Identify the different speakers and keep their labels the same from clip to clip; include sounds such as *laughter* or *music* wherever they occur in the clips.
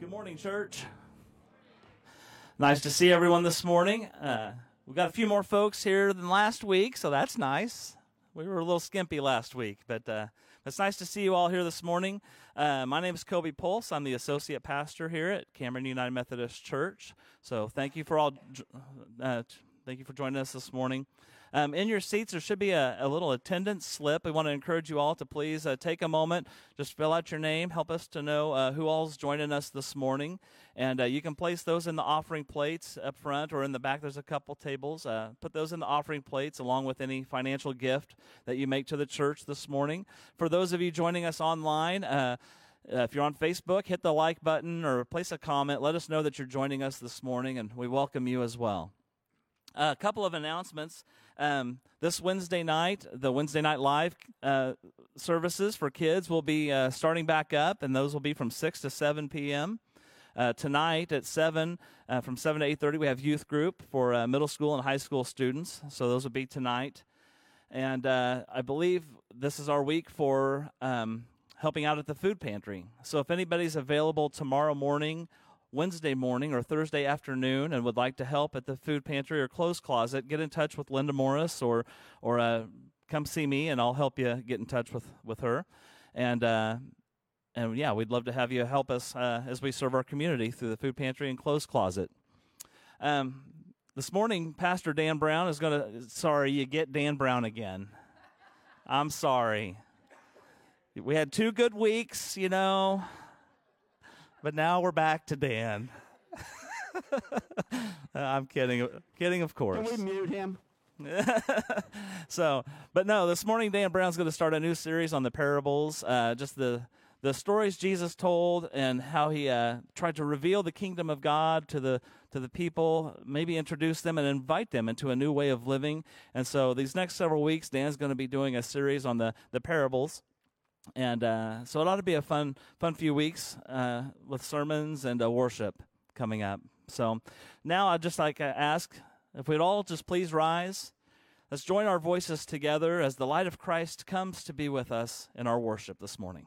Speaker 1: Good morning, church. Nice to see everyone this morning. Uh, we've got a few more folks here than last week, so that's nice. We were a little skimpy last week, but uh, it's nice to see you all here this morning. Uh, my name is Kobe Pulse. I'm the associate pastor here at Cameron United Methodist Church. So thank you for all. Uh, thank you for joining us this morning. Um, in your seats, there should be a, a, little attendance slip. We want to encourage you all to please uh, take a moment, just fill out your name, help us to know uh, who all's joining us this morning. And uh, you can place those in the offering plates up front or in the back. There's a couple tables. Uh, put those in the offering plates along with any financial gift that you make to the church this morning. For those of you joining us online, uh, uh, if you're on Facebook, hit the like button or place a comment. Let us know that you're joining us this morning, and we welcome you as well. A couple of announcements. Um, this Wednesday night, the Wednesday night live uh, services for kids will be uh, starting back up, and those will be from 6 to 7 p.m. Uh, tonight at 7, uh, from 7 to 8.30, we have youth group for uh, middle school and high school students. So those will be tonight. And uh, I believe this is our week for um, helping out at the food pantry. So if anybody's available tomorrow morning Wednesday morning or Thursday afternoon and would like to help at the food pantry or clothes closet, get in touch with Linda Morris or or uh, come see me and I'll help you get in touch with with her. And uh, and yeah, we'd love to have you help us uh, as we serve our community through the food pantry and clothes closet. Um, this morning, Pastor Dan Brown is going to. Sorry, you get Dan Brown again. I'm sorry. We had two good weeks, you know. But now we're back to Dan. *laughs* I'm kidding. Kidding, of course.
Speaker 2: Can we mute him? *laughs*
Speaker 1: so, but no, this morning Dan Brown's going to start a new series on the parables, uh, just the the stories Jesus told and how he uh, tried to reveal the kingdom of God to the to the people, maybe introduce them and invite them into a new way of living. And so, these next several weeks, Dan's going to be doing a series on the the parables and uh, so it ought to be a fun, fun few weeks uh, with sermons and uh, worship coming up. So now I'd just like to ask if we'd all just please rise. Let's join our voices together as the light of Christ comes to be with us in our worship this morning.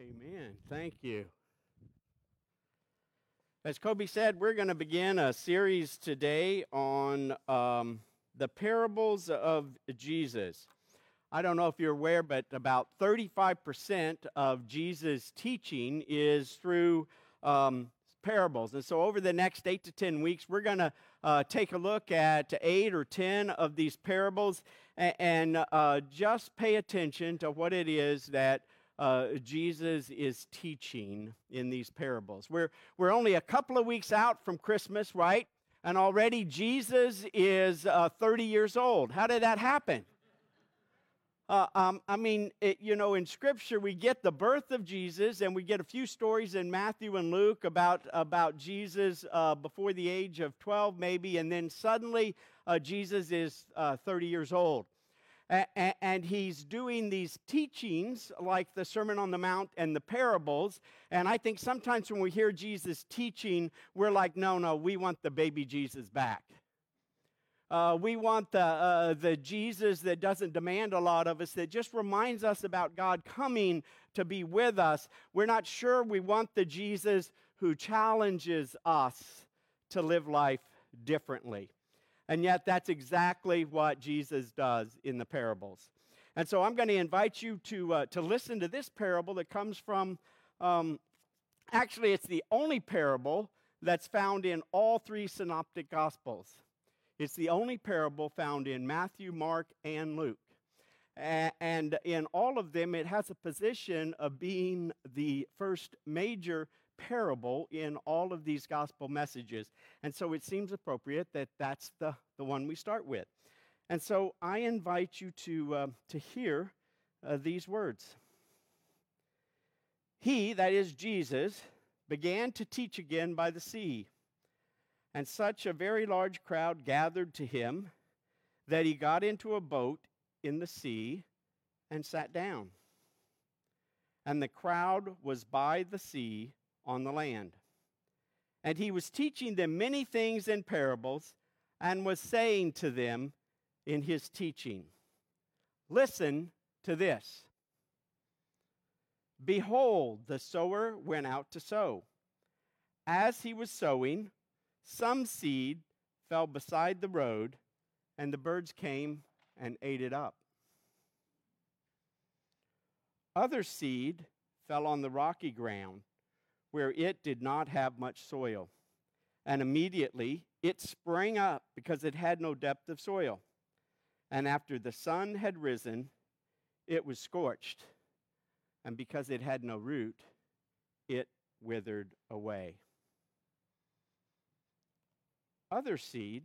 Speaker 2: Amen. Thank you. As Kobe said, we're going to begin a series today on um, the parables of Jesus. I don't know if you're aware, but about 35% of Jesus' teaching is through um, parables. And so, over the next eight to 10 weeks, we're going to uh, take a look at eight or 10 of these parables and, and uh, just pay attention to what it is that uh, Jesus is teaching in these parables. We're, we're only a couple of weeks out from Christmas, right? And already Jesus is uh, 30 years old. How did that happen? Uh, um, I mean, it, you know, in Scripture, we get the birth of Jesus, and we get a few stories in Matthew and Luke about, about Jesus uh, before the age of 12, maybe, and then suddenly uh, Jesus is uh, 30 years old. And he's doing these teachings like the Sermon on the Mount and the parables. And I think sometimes when we hear Jesus teaching, we're like, no, no, we want the baby Jesus back. Uh, we want the, uh, the Jesus that doesn't demand a lot of us, that just reminds us about God coming to be with us. We're not sure we want the Jesus who challenges us to live life differently. And yet, that's exactly what Jesus does in the parables. And so, I'm going to invite you to, uh, to listen to this parable that comes from, um, actually, it's the only parable that's found in all three synoptic gospels. It's the only parable found in Matthew, Mark, and Luke. And in all of them, it has a position of being the first major parable in all of these gospel messages. And so it seems appropriate that that's the, the one we start with. And so I invite you to, uh, to hear uh, these words. He, that is Jesus, began to teach again by the sea and such a very large crowd gathered to him that he got into a boat in the sea and sat down. And the crowd was by the sea on the land. And he was teaching them many things in parables and was saying to them in his teaching, Listen to this. Behold, the sower went out to sow. As he was sowing, some seed fell beside the road, and the birds came and ate it up. Other seed fell on the rocky ground, where it did not have much soil. And immediately it sprang up because it had no depth of soil. And after the sun had risen, it was scorched. And because it had no root, it withered away. Other seed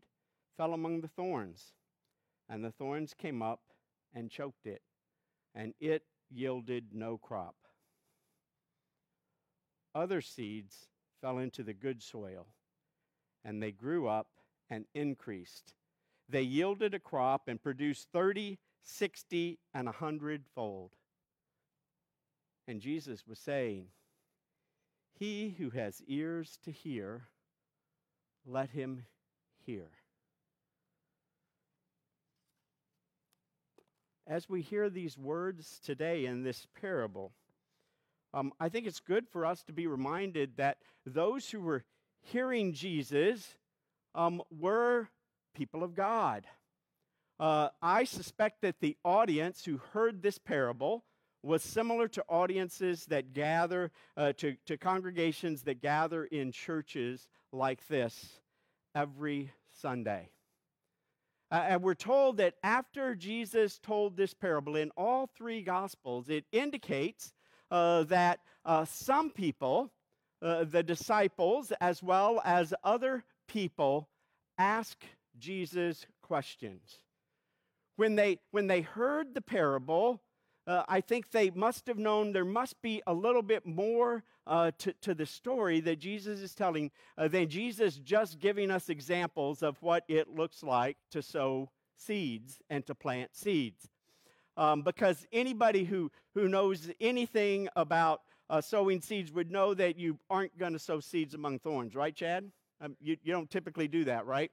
Speaker 2: fell among the thorns, and the thorns came up and choked it, and it yielded no crop. Other seeds fell into the good soil, and they grew up and increased. They yielded a crop and produced 30, 60, and a hundredfold. And Jesus was saying, He who has ears to hear, let him hear. As we hear these words today in this parable, um, I think it's good for us to be reminded that those who were hearing Jesus um, were people of God. Uh, I suspect that the audience who heard this parable was similar to audiences that gather, uh, to, to congregations that gather in churches like this every Sunday. Uh, and we're told that after Jesus told this parable in all three Gospels, it indicates uh, that uh, some people, uh, the disciples, as well as other people, ask Jesus questions. When they, when they heard the parable, uh, I think they must have known there must be a little bit more uh, to, to the story that Jesus is telling uh, than Jesus just giving us examples of what it looks like to sow seeds and to plant seeds. Um, because anybody who, who knows anything about uh, sowing seeds would know that you aren't going to sow seeds among thorns, right, Chad? Um, you, you don't typically do that, right?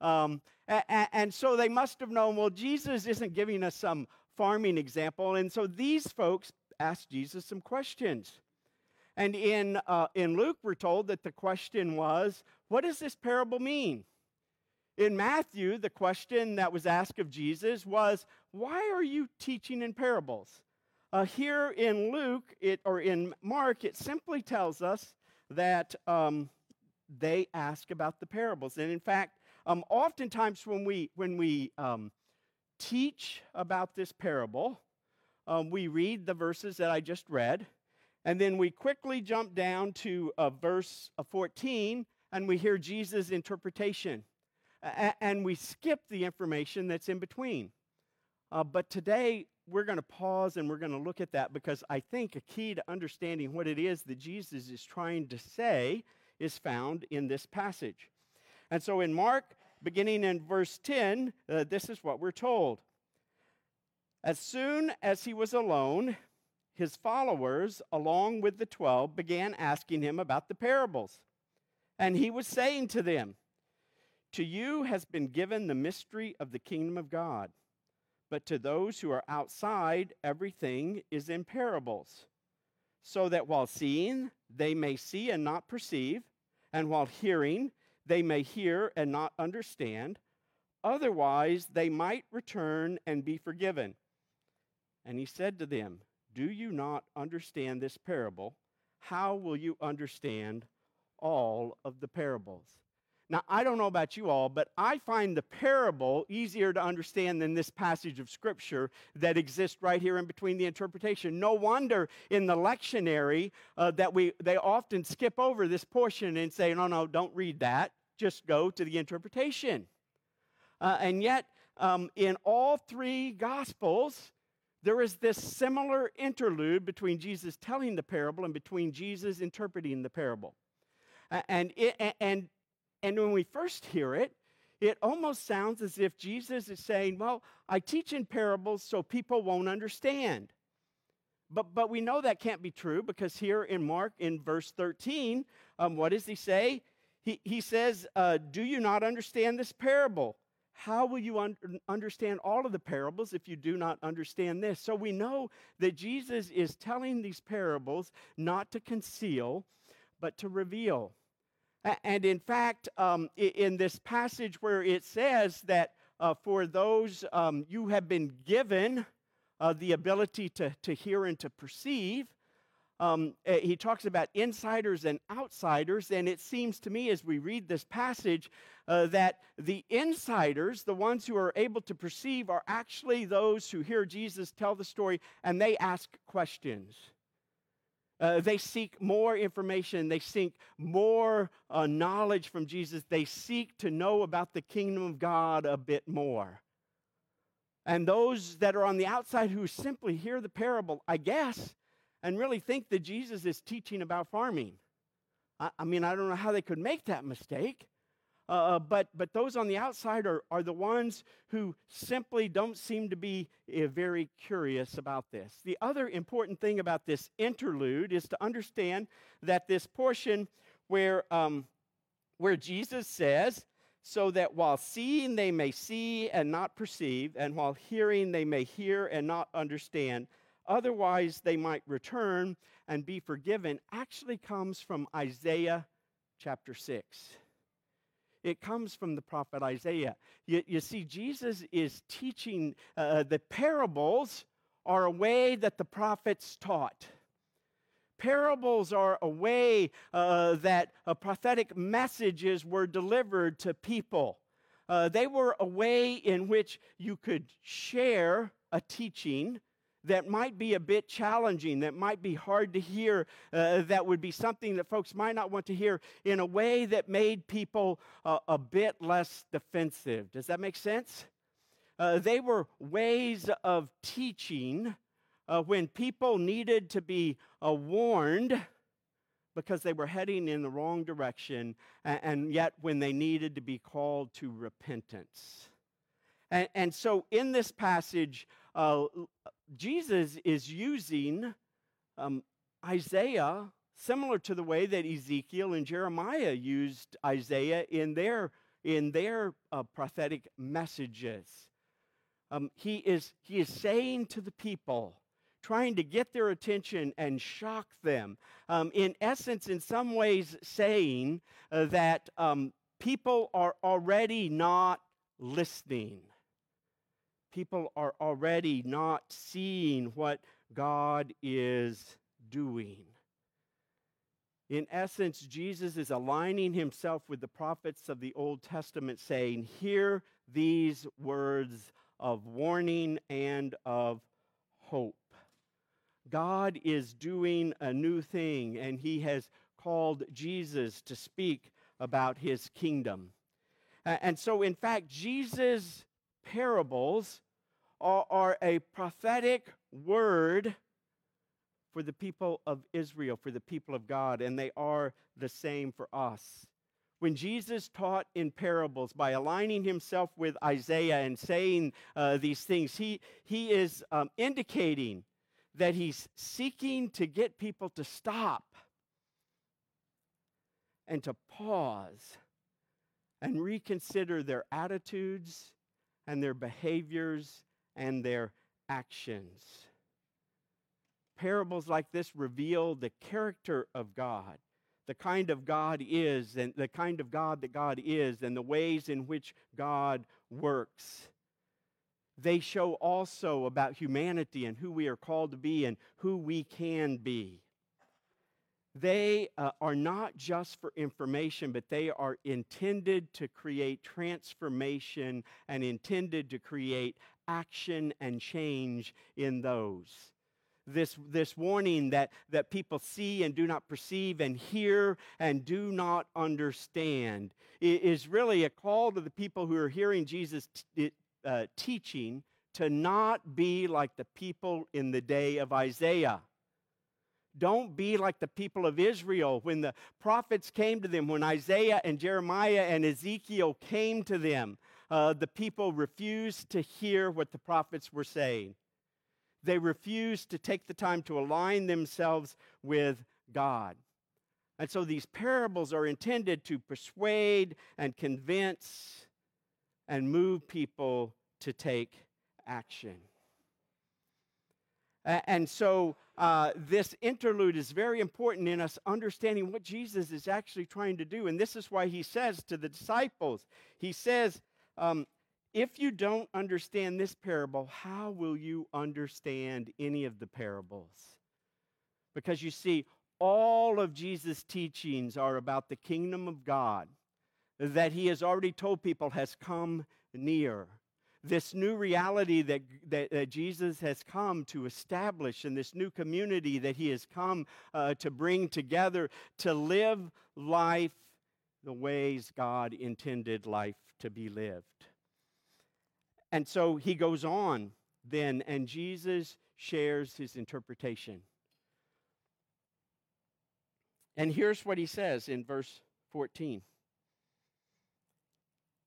Speaker 2: Um, and, and so they must have known, well, Jesus isn't giving us some farming example. And so these folks asked Jesus some questions. And in, uh, in Luke, we're told that the question was, What does this parable mean? In Matthew, the question that was asked of Jesus was, Why are you teaching in parables? Uh, here in Luke, it, or in Mark, it simply tells us that um, they ask about the parables. And in fact, um, oftentimes when we, when we um, teach about this parable, um, we read the verses that I just read, and then we quickly jump down to uh, verse uh, 14 and we hear Jesus' interpretation. And we skip the information that's in between. Uh, but today, we're going to pause and we're going to look at that because I think a key to understanding what it is that Jesus is trying to say is found in this passage. And so in Mark, beginning in verse 10, uh, this is what we're told. As soon as he was alone, his followers, along with the twelve, began asking him about the parables. And he was saying to them, To you has been given the mystery of the kingdom of God, but to those who are outside, everything is in parables, so that while seeing, they may see and not perceive, and while hearing, they may hear and not understand. Otherwise, they might return and be forgiven. And he said to them, Do you not understand this parable? How will you understand all of the parables? Now, I don't know about you all, but I find the parable easier to understand than this passage of Scripture that exists right here in between the interpretation. No wonder in the lectionary uh, that we, they often skip over this portion and say, no, no, don't read that. Just go to the interpretation. Uh, and yet, um, in all three Gospels, there is this similar interlude between Jesus telling the parable and between Jesus interpreting the parable. And, it, and, and when we first hear it, it almost sounds as if Jesus is saying, Well, I teach in parables so people won't understand. But, but we know that can't be true because here in Mark, in verse 13, um, what does he say? He, he says, uh, Do you not understand this parable? How will you un- understand all of the parables if you do not understand this? So we know that Jesus is telling these parables not to conceal, but to reveal. And in fact, um, in this passage where it says that uh, for those um, you have been given uh, the ability to, to hear and to perceive, um, he talks about insiders and outsiders. And it seems to me as we read this passage uh, that the insiders, the ones who are able to perceive, are actually those who hear Jesus tell the story and they ask questions. Uh, they seek more information. They seek more uh, knowledge from Jesus. They seek to know about the kingdom of God a bit more. And those that are on the outside who simply hear the parable, I guess, and really think that Jesus is teaching about farming. I, I mean, I don't know how they could make that mistake. Uh, uh, but, but those on the outside are, are the ones who simply don't seem to be uh, very curious about this. The other important thing about this interlude is to understand that this portion where, um, where Jesus says, so that while seeing they may see and not perceive, and while hearing they may hear and not understand, otherwise they might return and be forgiven, actually comes from Isaiah chapter 6. It comes from the prophet Isaiah. You, you see, Jesus is teaching uh, the parables are a way that the prophets taught. Parables are a way uh, that uh, prophetic messages were delivered to people. Uh, they were a way in which you could share a teaching that might be a bit challenging, that might be hard to hear, uh, that would be something that folks might not want to hear in a way that made people uh, a bit less defensive. Does that make sense? Uh, they were ways of teaching uh, when people needed to be uh, warned because they were heading in the wrong direction, and, and yet when they needed to be called to repentance. And, and so in this passage, uh, Jesus is using um, Isaiah similar to the way that Ezekiel and Jeremiah used Isaiah in their, in their uh, prophetic messages. Um, he, is, he is saying to the people, trying to get their attention and shock them. Um, in essence, in some ways, saying uh, that um, people are already not listening. People are already not seeing what God is doing. In essence, Jesus is aligning himself with the prophets of the Old Testament, saying, Hear these words of warning and of hope. God is doing a new thing, and he has called Jesus to speak about his kingdom. And so, in fact, Jesus' parables are, are a prophetic word for the people of Israel, for the people of God, and they are the same for us. When Jesus taught in parables by aligning himself with Isaiah and saying uh, these things, he, he is um, indicating that he's seeking to get people to stop and to pause and reconsider their attitudes and their behaviors and their actions. Parables like this reveal the character of God, the kind of God is, and the kind of God that God is, and the ways in which God works. They show also about humanity and who we are called to be and who we can be. They uh, are not just for information, but they are intended to create transformation and intended to create action and change in those. This, this warning that, that people see and do not perceive and hear and do not understand is really a call to the people who are hearing Jesus t- uh, teaching to not be like the people in the day of Isaiah don't be like the people of Israel when the prophets came to them, when Isaiah and Jeremiah and Ezekiel came to them. Uh, the people refused to hear what the prophets were saying. They refused to take the time to align themselves with God. And so these parables are intended to persuade and convince and move people to take action. And so uh, this interlude is very important in us understanding what Jesus is actually trying to do. And this is why he says to the disciples, He says, um, If you don't understand this parable, how will you understand any of the parables? Because you see, all of Jesus' teachings are about the kingdom of God that he has already told people has come near this new reality that, that, that, Jesus has come to establish and this new community that he has come uh, to bring together to live life the ways God intended life to be lived. And so he goes on then, and Jesus shares his interpretation. And here's what he says in verse 14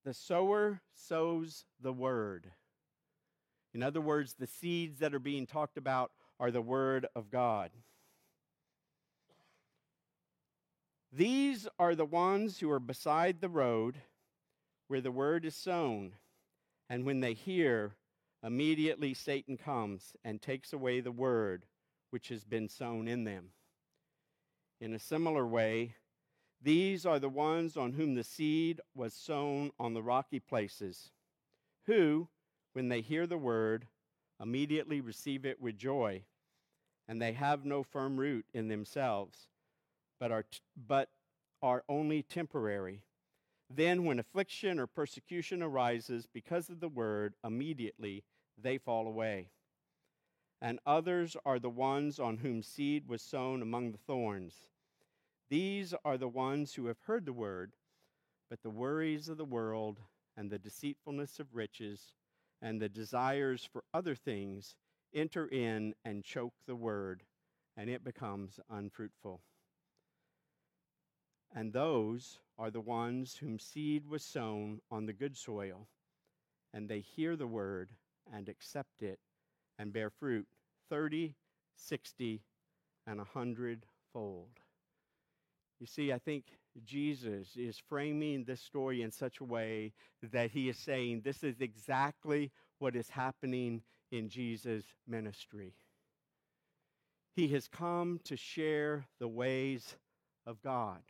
Speaker 2: the sower sows the word. In other words, the seeds that are being talked about are the word of God. These are the ones who are beside the road where the word is sown. And when they hear, immediately Satan comes and takes away the word which has been sown in them. In a similar way, these are the ones on whom the seed was sown on the rocky places, who, when they hear the word, immediately receive it with joy, and they have no firm root in themselves, but are, t- but are only temporary. Then, when affliction or persecution arises because of the word, immediately they fall away. And others are the ones on whom seed was sown among the thorns. These are the ones who have heard the word, but the worries of the world and the deceitfulness of riches and the desires for other things enter in and choke the word, and it becomes unfruitful. And those are the ones whom seed was sown on the good soil, and they hear the word and accept it and bear fruit 30, 60, and a hundredfold. You see, I think Jesus is framing this story in such a way that he is saying this is exactly what is happening in Jesus' ministry. He has come to share the ways of God.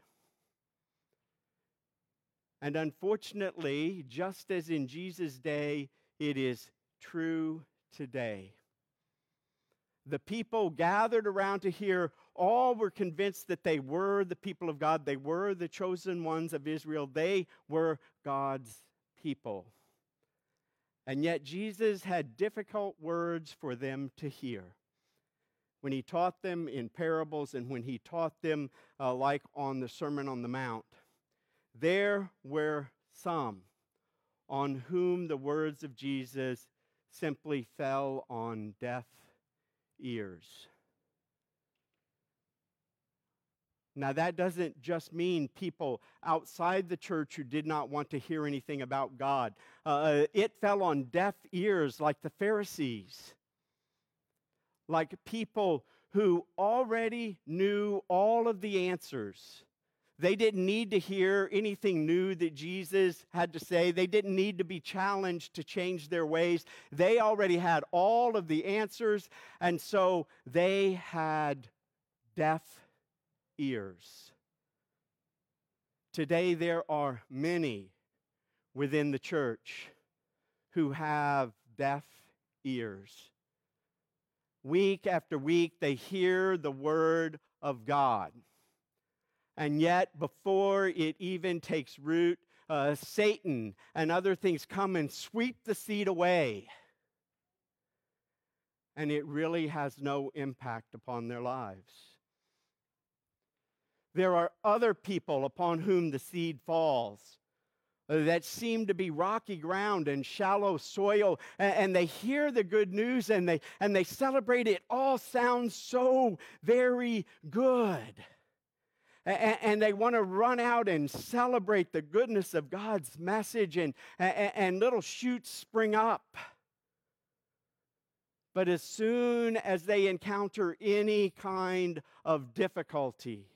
Speaker 2: And unfortunately, just as in Jesus' day, it is true today. The people gathered around to hear all were convinced that they were the people of God. They were the chosen ones of Israel. They were God's people. And yet Jesus had difficult words for them to hear. When he taught them in parables and when he taught them, uh, like on the Sermon on the Mount, there were some on whom the words of Jesus simply fell on deaf ears. Now, that doesn't just mean people outside the church who did not want to hear anything about God. Uh, it fell on deaf ears like the Pharisees, like people who already knew all of the answers. They didn't need to hear anything new that Jesus had to say. They didn't need to be challenged to change their ways. They already had all of the answers, and so they had deaf ears. Today, there are many within the church who have deaf ears. Week after week, they hear the word of God. And yet, before it even takes root, uh, Satan and other things come and sweep the seed away. And it really has no impact upon their lives. There are other people upon whom the seed falls that seem to be rocky ground and shallow soil and, they hear the good news and they and they celebrate it. All sounds so very good. And, they want to run out and celebrate the goodness of god's message and, and little shoots spring up. But as soon as they encounter any kind of difficulty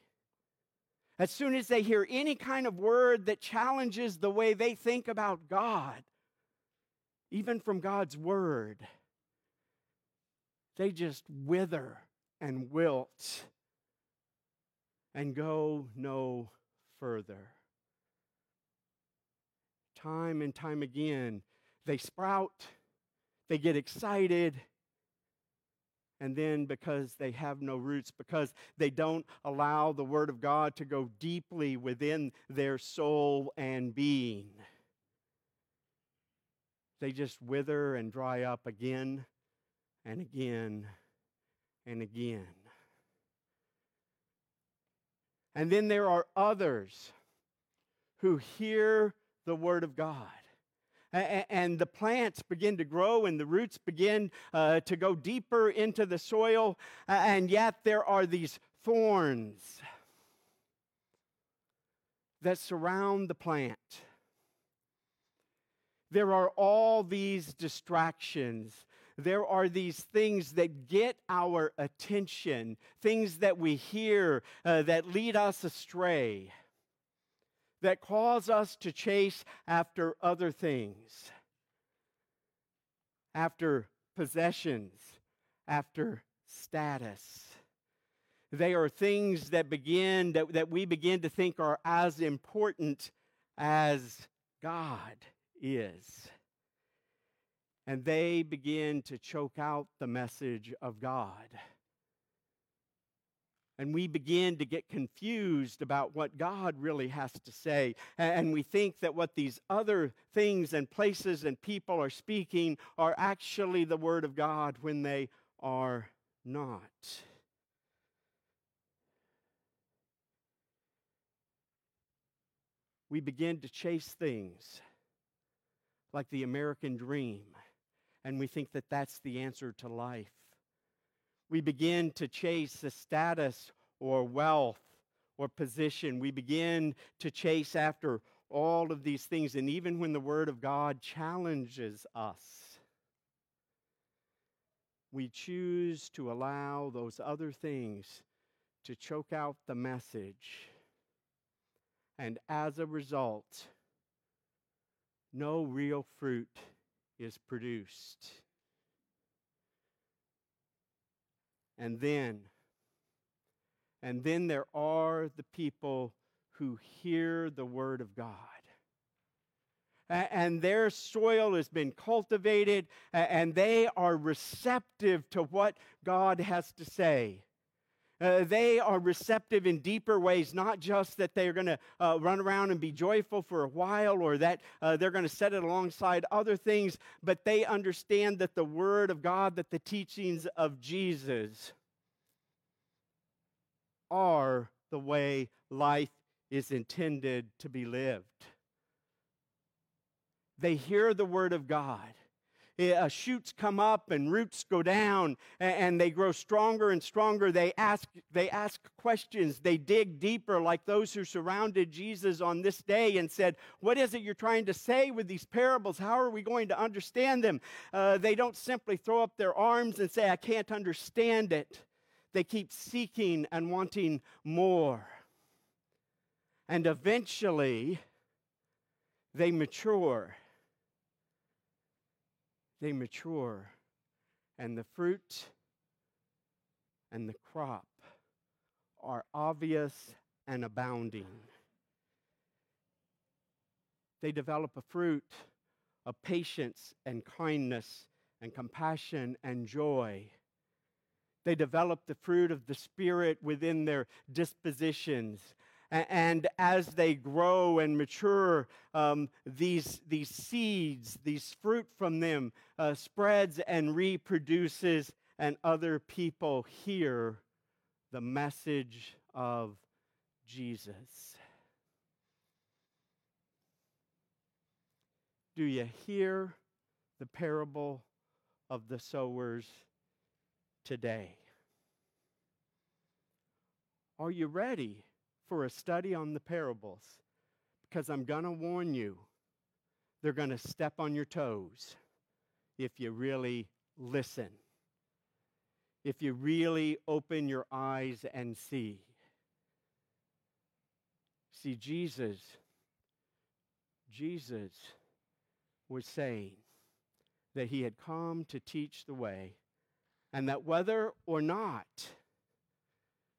Speaker 2: as soon as they hear any kind of word that challenges the way they think about God, even from God's word, they just wither and wilt and go no further. Time and time again, they sprout, they get excited, and then because they have no roots, because they don't allow the Word of God to go deeply within their soul and being, they just wither and dry up again and again and again. And then there are others who hear the Word of God and the plants begin to grow and the roots begin uh, to go deeper into the soil, and yet there are these thorns that surround the plant. There are all these distractions. There are these things that get our attention, things that we hear uh, that lead us astray that cause us to chase after other things, after possessions, after status. They are things that begin that, that we begin to think are as important as God is. And they begin to choke out the message of God and we begin to get confused about what God really has to say. And we think that what these other things and places and people are speaking are actually the Word of God when they are not. We begin to chase things like the American dream, and we think that that's the answer to life we begin to chase the status or wealth or position. We begin to chase after all of these things. And even when the Word of God challenges us, we choose to allow those other things to choke out the message. And as a result, no real fruit is produced. And then And then there are the people who hear the word of God. And their soil has been cultivated, and they are receptive to what God has to say. Uh, they are receptive in deeper ways, not just that they're going to uh, run around and be joyful for a while or that uh, they're going to set it alongside other things, but they understand that the Word of God, that the teachings of Jesus are the way life is intended to be lived. They hear the Word of God uh, shoots come up and roots go down and, and they grow stronger and stronger. They ask, they ask questions. They dig deeper, like those who surrounded Jesus on this day and said, What is it you're trying to say with these parables? How are we going to understand them? Uh, they don't simply throw up their arms and say, I can't understand it. They keep seeking and wanting more. And eventually, they mature they mature, and the fruit and the crop are obvious and abounding. They develop a fruit of patience and kindness and compassion and joy. They develop the fruit of the Spirit within their dispositions and as they grow and mature, um, these, these seeds, these fruit from them, uh, spreads and reproduces, and other people hear the message of Jesus. Do you hear the parable of the sowers today? Are you ready? For a study on the parables because I'm going to warn you, they're going to step on your toes if you really listen, if you really open your eyes and see. See, Jesus, Jesus was saying that he had come to teach the way, and that whether or not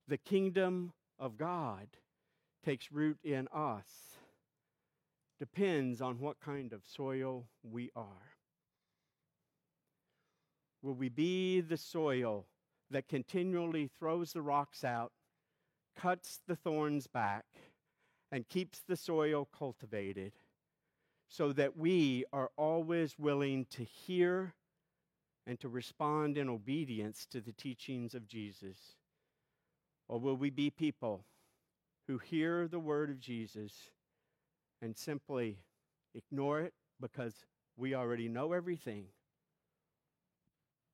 Speaker 2: the kingdom of God takes root in us depends on what kind of soil we are. Will we be the soil that continually throws the rocks out, cuts the thorns back, and keeps the soil cultivated so that we are always willing to hear and to respond in obedience to the teachings of Jesus? Or will we be people who hear the word of Jesus and simply ignore it because we already know everything?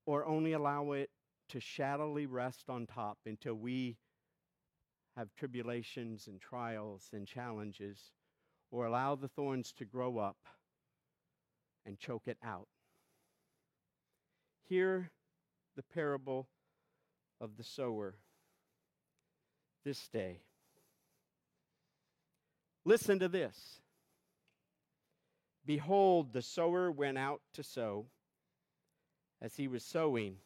Speaker 2: Or only allow it to shadowly rest on top until we have tribulations and trials and challenges, or allow the thorns to grow up and choke it out? Hear the parable of the sower this day. Listen to this. Behold, the sower went out to sow. As he was sowing,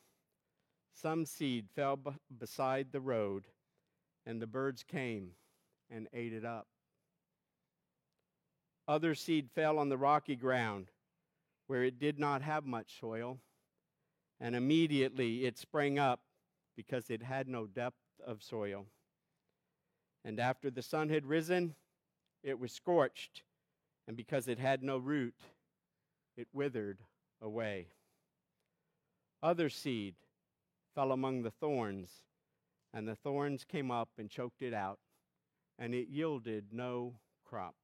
Speaker 2: some seed fell b- beside the road, and the birds came and ate it up. Other seed fell on the rocky ground, where it did not have much soil, and immediately it sprang up because it had no depth of soil. And after the sun had risen, it was scorched, and because it had no root, it withered away. Other seed fell among the thorns, and the thorns came up and choked it out, and it yielded no crop.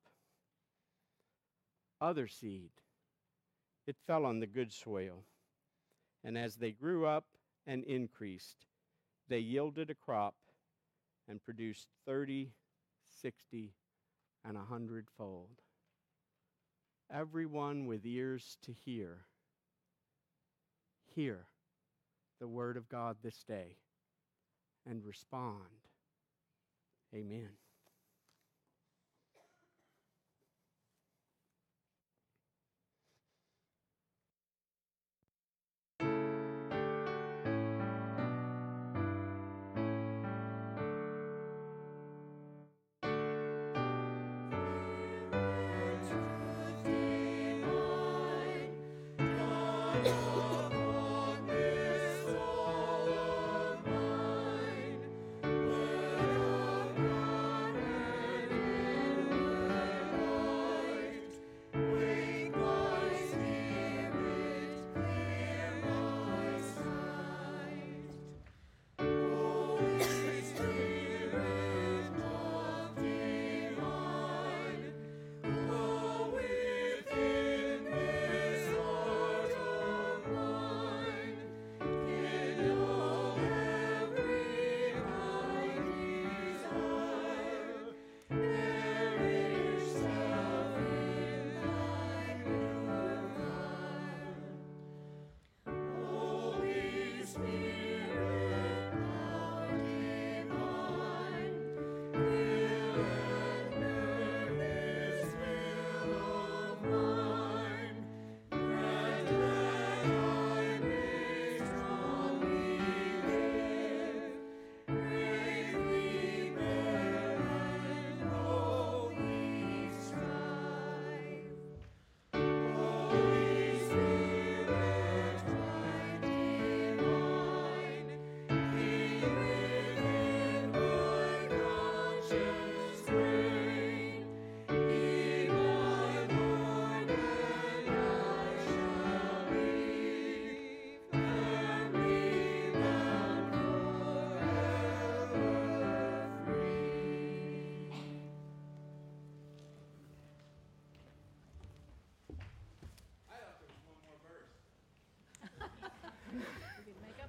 Speaker 2: Other seed, it fell on the good soil, and as they grew up and increased, they yielded a crop and produced 30, 60, and a hundredfold. Everyone with ears to hear, hear the word of God this day and respond. Amen.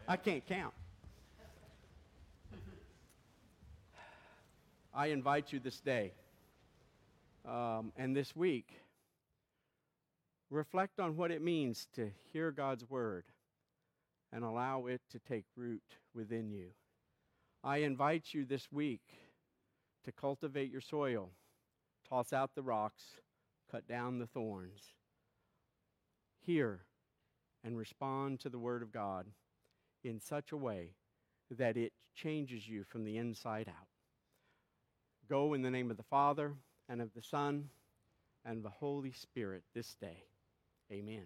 Speaker 2: I can't count. I invite you this day um, and this week, reflect on what it means to hear God's word and allow it to take root within you. I invite you this week to cultivate your soil, toss out the rocks, cut down the thorns. Hear and respond to the Word of God in such a way that it changes you from the inside out. Go in the name of the Father, and of the Son, and the Holy Spirit this day. Amen.